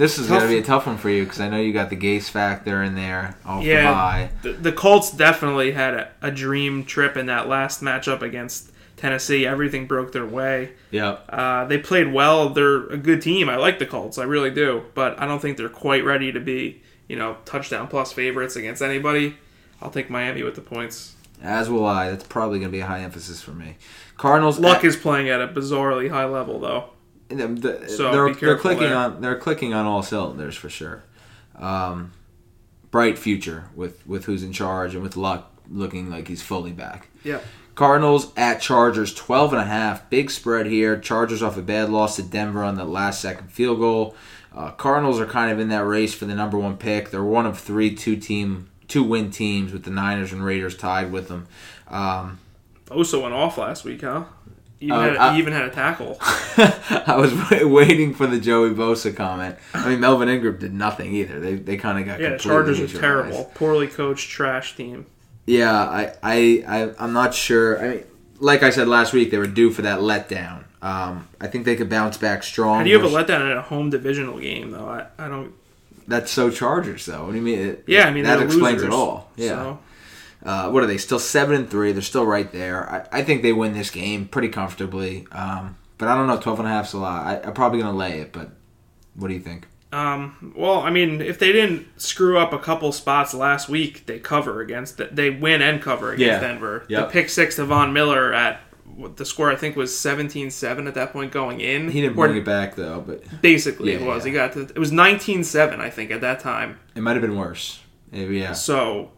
This is going to be a tough one for you because I know you got the Gase factor in there off Yeah. the the, Colts definitely had a, a dream trip in that last matchup against Tennessee. Everything broke their way. Yep. Uh, they played well. They're a good team. I like the Colts. I really do. But I don't think they're quite ready to be, you know, touchdown plus favorites against anybody. I'll take Miami with the points. As will I. That's probably going to be a high emphasis for me. Cardinals. Luck at- is playing at a bizarrely high level, though. The- So they're, they're clicking there. on they're clicking on all cylinders for sure. Um, bright future with with who's in charge and with Luck looking like he's fully back. Yeah. Cardinals at Chargers, 12 and a half. Big spread here. Chargers off a bad loss to Denver on the last second field goal. Uh, Cardinals are kind of in that race for the number one pick. They're one of three two team two win teams with the Niners and Raiders tied with them. Um, Bosa went off last week, huh? Even Uh, had, I- he even had a tackle. I was waiting for the Joey Bosa comment. I mean, Melvin Ingram did nothing either. They they kind of got Yeah, Chargers are terrible. Poorly coached, trash team. Yeah, I, I, I, I'm not sure. I mean, like I said last week, they were due for that letdown. Um, I think they could bounce back strong. How do you have a letdown in a home divisional game, though? I, I don't. That's so Chargers, though. What do you mean? It- Yeah, I mean that explains losers, it all. Yeah. So, Uh, what are they? Still seven and three. They're still right there. I, I think they win this game pretty comfortably. Um, but I don't know. Twelve and a half's a lot. I, I'm probably gonna lay it. But what do you think? um, well, I mean, if they didn't screw up a couple spots last week, they cover against. They win and cover against Yeah. Denver. Yep. The pick six to Von Miller at the score I think was 17-7 at that point going in. He didn't bring it back though, but Basically, Yeah, it was. yeah. He got to. It was 19-7, I think, at that time. it might have been worse. Maybe, yeah. So,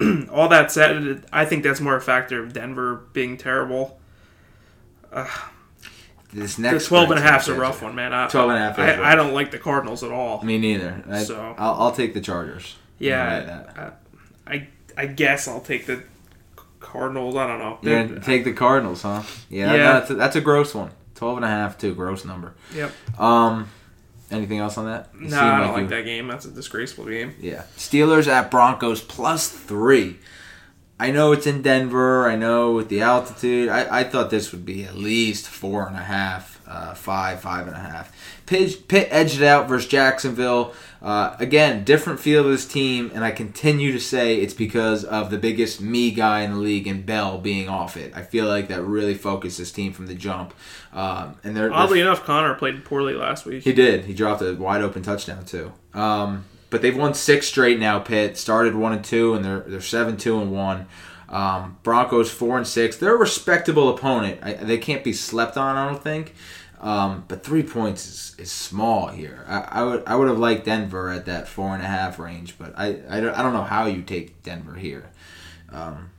all that said, I think that's more a factor of Denver being terrible. This The next 12 and a spread's half's a rough one, man. I, 12 and a half is I. I don't like the Cardinals at all. Me neither. I, So- I'll, I'll take the Chargers. Yeah, uh, I I guess I'll take the Cardinals. I don't know. You're gonna take the Cardinals, huh? Yeah, Yeah. That's, a, that's a gross one. 12 and a half, too. Gross number. Yep. Um, anything else on that? No, seem I don't like you- that game. That's a disgraceful game. Yeah. Steelers at Broncos plus three. I know it's in Denver. I know with the altitude. I, I thought this would be at least four and a half, uh, five, five and a half. Pitt, Pitt edged it out versus Jacksonville. Uh, again, different feel of this team, and I continue to say it's because of the biggest me guy in the league and Bell being off it. I feel like that really focused this team from the jump. Um, and they're, they're Oddly enough, Connor played poorly last week. he did. He dropped a wide open touchdown too. Um, but they've won six straight now. Pitt started one and two, and they're they're seven two and one. Um, Broncos four and six. They're a respectable opponent. I, they can't be slept on. I don't think. Um, but three points is, is small here. I, I would I would have liked Denver at that four and a half range, but I I don't, I don't know how you take Denver here. Um,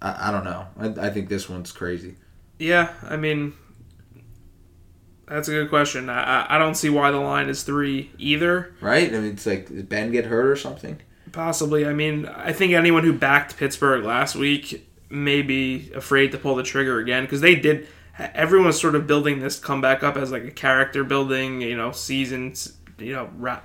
I, I don't know. I, I think this one's crazy. Yeah, I mean, that's a good question. I, I I don't see why the line is three either. Right? I mean, it's like did Ben get hurt or something? Possibly. I mean, I think anyone who backed Pittsburgh last week may be afraid to pull the trigger again because they did. Everyone was sort of building this comeback up as like a character building, you know, seasons, you know, ra-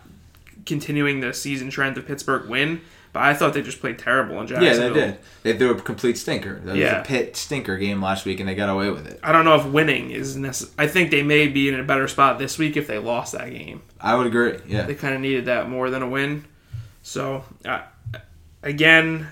continuing the season trend of Pittsburgh win. But I thought they just played terrible in Jacksonville. Yeah, they did. They threw a complete stinker. That Yeah. was a pit stinker game last week, and they got away with it. I don't know if winning is necessary. I think they may be in a better spot this week if they lost that game. I would agree. Yeah, They kind of needed that more than a win. So, uh, again,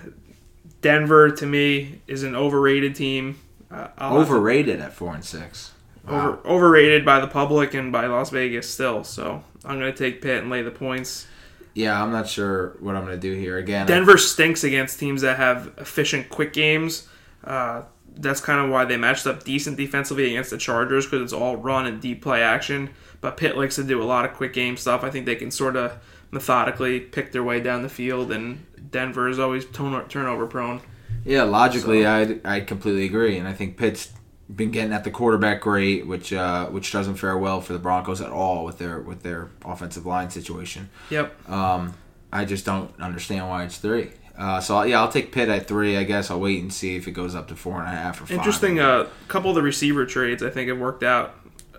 Denver to me is an overrated team. Uh, I'll to- overrated at four and six. over, overrated by the public and by Las Vegas still. So I'm going to take Pitt and lay the points. Yeah, I'm not sure what I'm going to do here. Again, Denver stinks against teams that have efficient, quick games. Uh, that's kind of why they matched up decent defensively against the Chargers because it's all run and deep play action. But Pitt likes to do a lot of quick game stuff. I think they can sort of methodically pick their way down the field, and Denver is always turnover prone. Yeah, logically, I I completely agree, and I think Pitt's been getting at the quarterback great, which uh, which doesn't fare well for the Broncos at all with their with their offensive line situation. Yep. Um, I just don't understand why it's three. Uh, so yeah, I'll take Pitt at three. I guess I'll wait and see if it goes up to four and a half or five. Interesting. A uh, couple of the receiver trades I think have worked out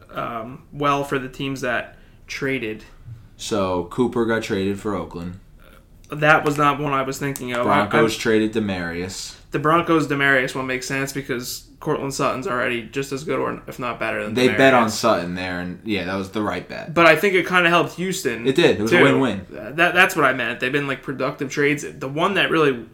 um, well for the teams that traded. So Cooper got traded for Oakland. That was not one I was thinking of. Broncos I, traded Demaryius. The Broncos Demaryius one makes sense because Courtland Sutton's already just as good, or if not better than. They Demaryius. bet on Sutton there, and yeah, that was the right bet. But I think it kind of helped Houston. It did. It was too. a win-win. That that's what I meant. They've been like productive trades. The one that really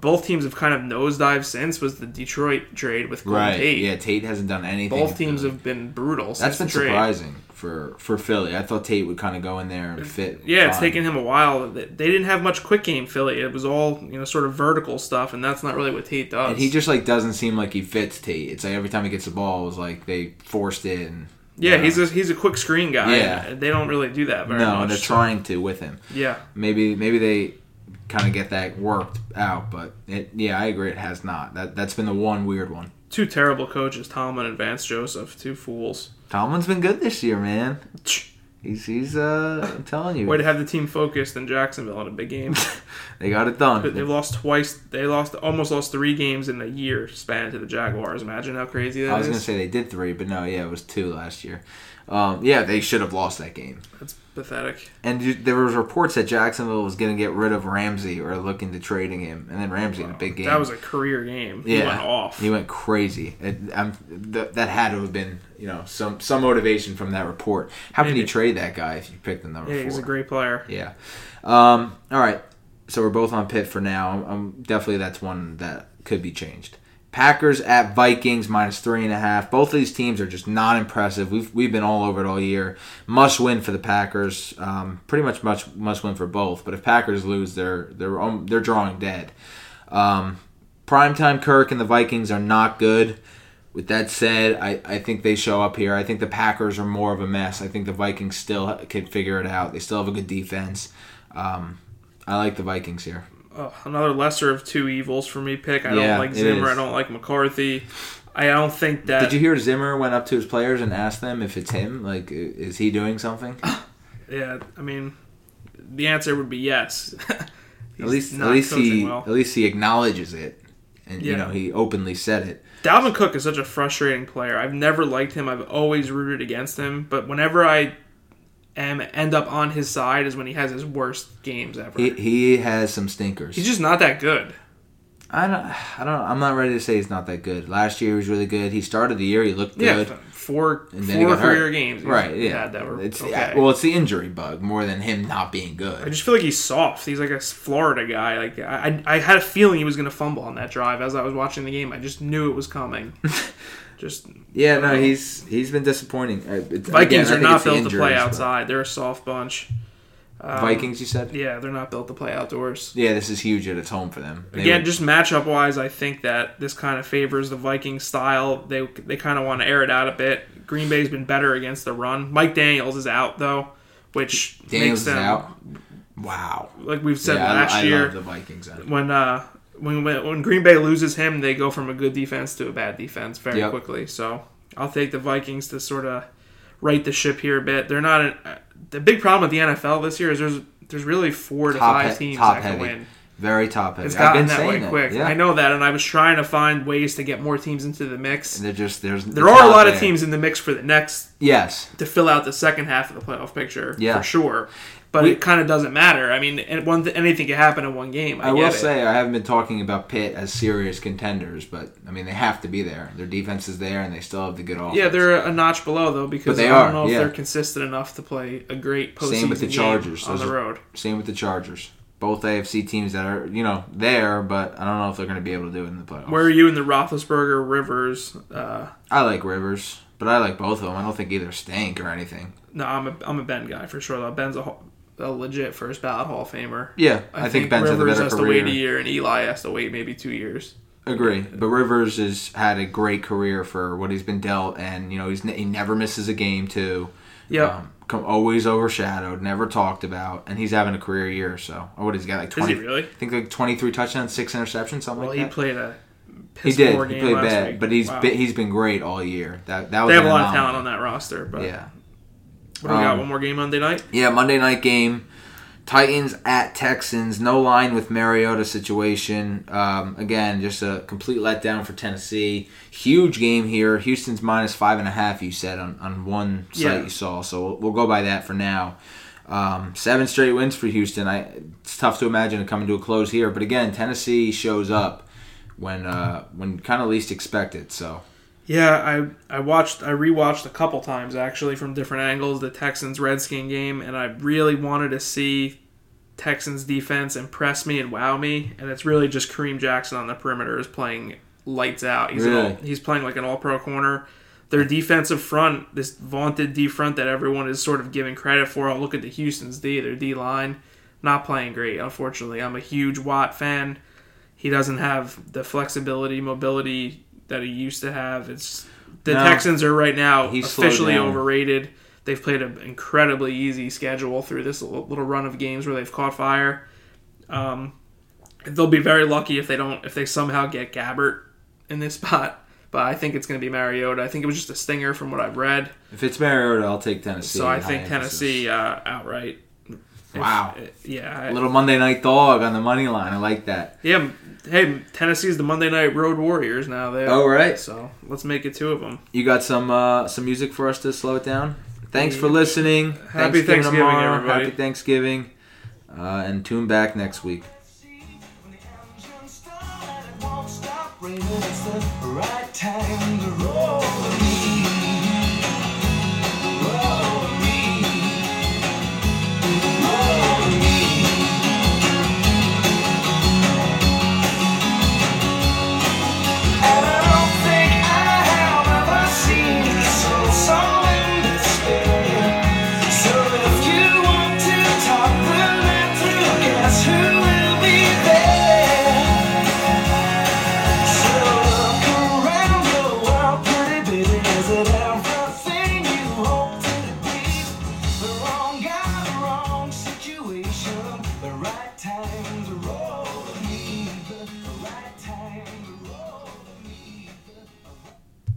both teams have kind of nosedived since was the Detroit trade with Golden Right. Tate. Yeah, Tate hasn't done anything. Both teams have been brutal. That's since been surprising for for Philly. I thought Tate would kind of go in there and fit. Yeah, it's taken him a while. They didn't have much quick game Philly. It was all you know, sort of vertical stuff, and that's not really what Tate does. And he just like doesn't seem like he fits Tate. It's like every time he gets the ball, it was like they forced it. And yeah, uh, he's a, he's a quick screen guy. Yeah. they don't really do that very no, much. they're so- trying to with him. Yeah, Maybe maybe they kind of get that worked out, but it yeah, I agree. It has not. That that's been the one weird one. Two terrible coaches, Tomlin and Vance Joseph, two fools. Tomlin's been good this year, man. He's he's uh I'm telling you, Way to have the team focused in Jacksonville in a big game. they got it done. They've lost twice. They lost almost lost three games in a year span to the Jaguars. Imagine how crazy that I was is. gonna say they did three, but no, yeah, it was two last year. Um, yeah, they should have lost that game. That's pathetic. And there was reports that Jacksonville was going to get rid of Ramsey or looking to trading him, and then Ramsey in a big game. That was a career game. He yeah, went off. He went crazy. It, I'm, th- that had to have been you know some some motivation from that report. How can you trade that guy if you picked the number yeah, four? he's a great player. Yeah. Um, all right. So we're both on Pitt for now. I'm, definitely that's one that could be changed. Packers at Vikings minus three and a half. Both of these teams are just not impressive. We've we've been all over it all year. Must win for the Packers. Um, pretty much much must win for both. But if Packers lose, they're they're um, they're drawing dead. Um, primetime Kirk and the Vikings are not good. With that said, I, I think they show up here. I think the Packers are more of a mess. I think the Vikings still can figure it out. They still have a good defense. Um, I like the Vikings here. Oh, another lesser of two evils for me. Pick. I Yeah, don't like Zimmer. I don't like McCarthy. I don't think that. Did you hear Zimmer went up to his players and asked them if it's him? Like, is he doing something? Yeah, I mean, the answer would be yes. at least, at least he, well. at least he acknowledges it, and you know he openly said it. Dalvin Cook is such a frustrating player. I've never liked him. I've always rooted against him. But whenever I am end up on his side is when he has his worst games ever. He, he has some stinkers. He's just not that good. I don't, I don't. I'm not ready to say he's not that good. Last year he was really good. He started the year. He looked Yeah, good. four And then four career games. Right, yeah. that were it's okay. yeah, well, it's the injury bug more than him not being good. I just feel like he's soft. He's like a Florida guy. Like I, I I had a feeling he was going to fumble on that drive as I was watching the game. I just knew it was coming. just Yeah, no, he's he's been disappointing. Vikings again, are not built to play but- outside. They're a soft bunch. Um, Vikings, you said? Yeah, they're not built to play outdoors. Yeah, this is huge at its home for them. They Again, would- just matchup wise, I think that this kind of favors the Vikings style. They they kind of want to air it out a bit. Green Bay's been better against the run. Mike Daniels is out though, which Daniels makes is them out. Wow. like we've said yeah, last I, year. love the Vikings. when uh when, when Green Bay loses him, they go from a good defense to a bad defense very Yep. quickly. So I'll take the Vikings to sort of right the ship here a bit. They're not an, the big problem with the NFL this year is there's there's really four to Top five he- teams that can heavy. win. Very top heavy. It's I've gotten been that way that. quick. Yeah. I know that, and I was trying to find ways to get more teams into the mix. They're just there's There are a lot of teams in the mix for the next Yes. to fill out the second half of the playoff picture Yeah. for sure. But We- it kind of doesn't matter. I mean, one th- anything can happen in one game. I, I, will it. say I haven't been talking about Pitt as serious contenders, but I mean they have to be there. Their defense is there, and they still have the good offense. Yeah, they're a notch below though because they I don't are, know if yeah. they're consistent enough to play a great postseason Same with the Chargers. on Those the are- road. Same with the Chargers. Both AFC teams that are you know there, but I don't know if they're going to be able to do it in the playoffs. Where are you in the Roethlisberger Rivers? Uh, I like Rivers, but I like both of them. I don't think either stink or anything. no, I'm a I'm a Ben guy for sure. Though Ben's a a legit first ballot Hall of Famer. Yeah, I, think, Ben's had the Rivers better has to wait a year, and Eli has to wait maybe two years. Agree, but Rivers has had a great career for what he's been dealt, and you know he's he never misses a game too. Yep. Um, come, always overshadowed, never talked about, and he's having a career year. So, oh, what he's got like Is twenty? he really? I think like twenty three touchdowns, six interceptions, something Well, like he played a he did. He played bad, week. but he's Wow. been, he's been great all year. That that was They have a lot of talent on that roster, but Yeah. What do we got? Um, One more game Monday night. Yeah, Monday night game. Titans at Texans. No line with Mariota situation. Um, again, just a complete letdown for Tennessee. Huge game here. Houston's minus five and a half. You said on, on one site Yeah. you saw. So we'll, we'll go by that for now. Um, seven straight wins for Houston. I, it's tough to imagine it coming to a close here. But again, Tennessee shows up when uh, when kind of least expected. So Yeah, I I watched I rewatched a couple times actually from different angles the Texans Redskin game, and I really wanted to see Texans defense impress me and wow me, and it's really just Kareem Jackson on the perimeter is playing lights out. He's Really? all, he's playing like an all pro corner. Their defensive front, this vaunted D front that everyone is sort of giving credit for. I'll look at the Houston's D, their D line, not playing great. Unfortunately, I'm a huge Watt fan. He doesn't have the flexibility, mobility that he used to have. It's the No. Texans are right now officially overrated. They've played an incredibly easy schedule through this little run of games where they've caught fire. Um, they'll be very lucky if they don't if they somehow get Gabbert in this spot. But I think it's going to be Mariota. I think it was just a stinger from what I've read. if it's Mariota, I'll take Tennessee. so I think. Tennessee uh, outright. If- Wow. yeah. I- Little Monday night dog on the money line. I like that. Yeah, hey, Tennessee's the Monday Night Road Warriors now. They All right. so let's make it two of them. You got some uh, some music for us to slow it down. Thanks for Yeah. listening. Happy Thanksgiving, tomorrow. everybody. Happy Thanksgiving. Uh, and tune back next week. When the engine started, it won't stop raining. It's the right time.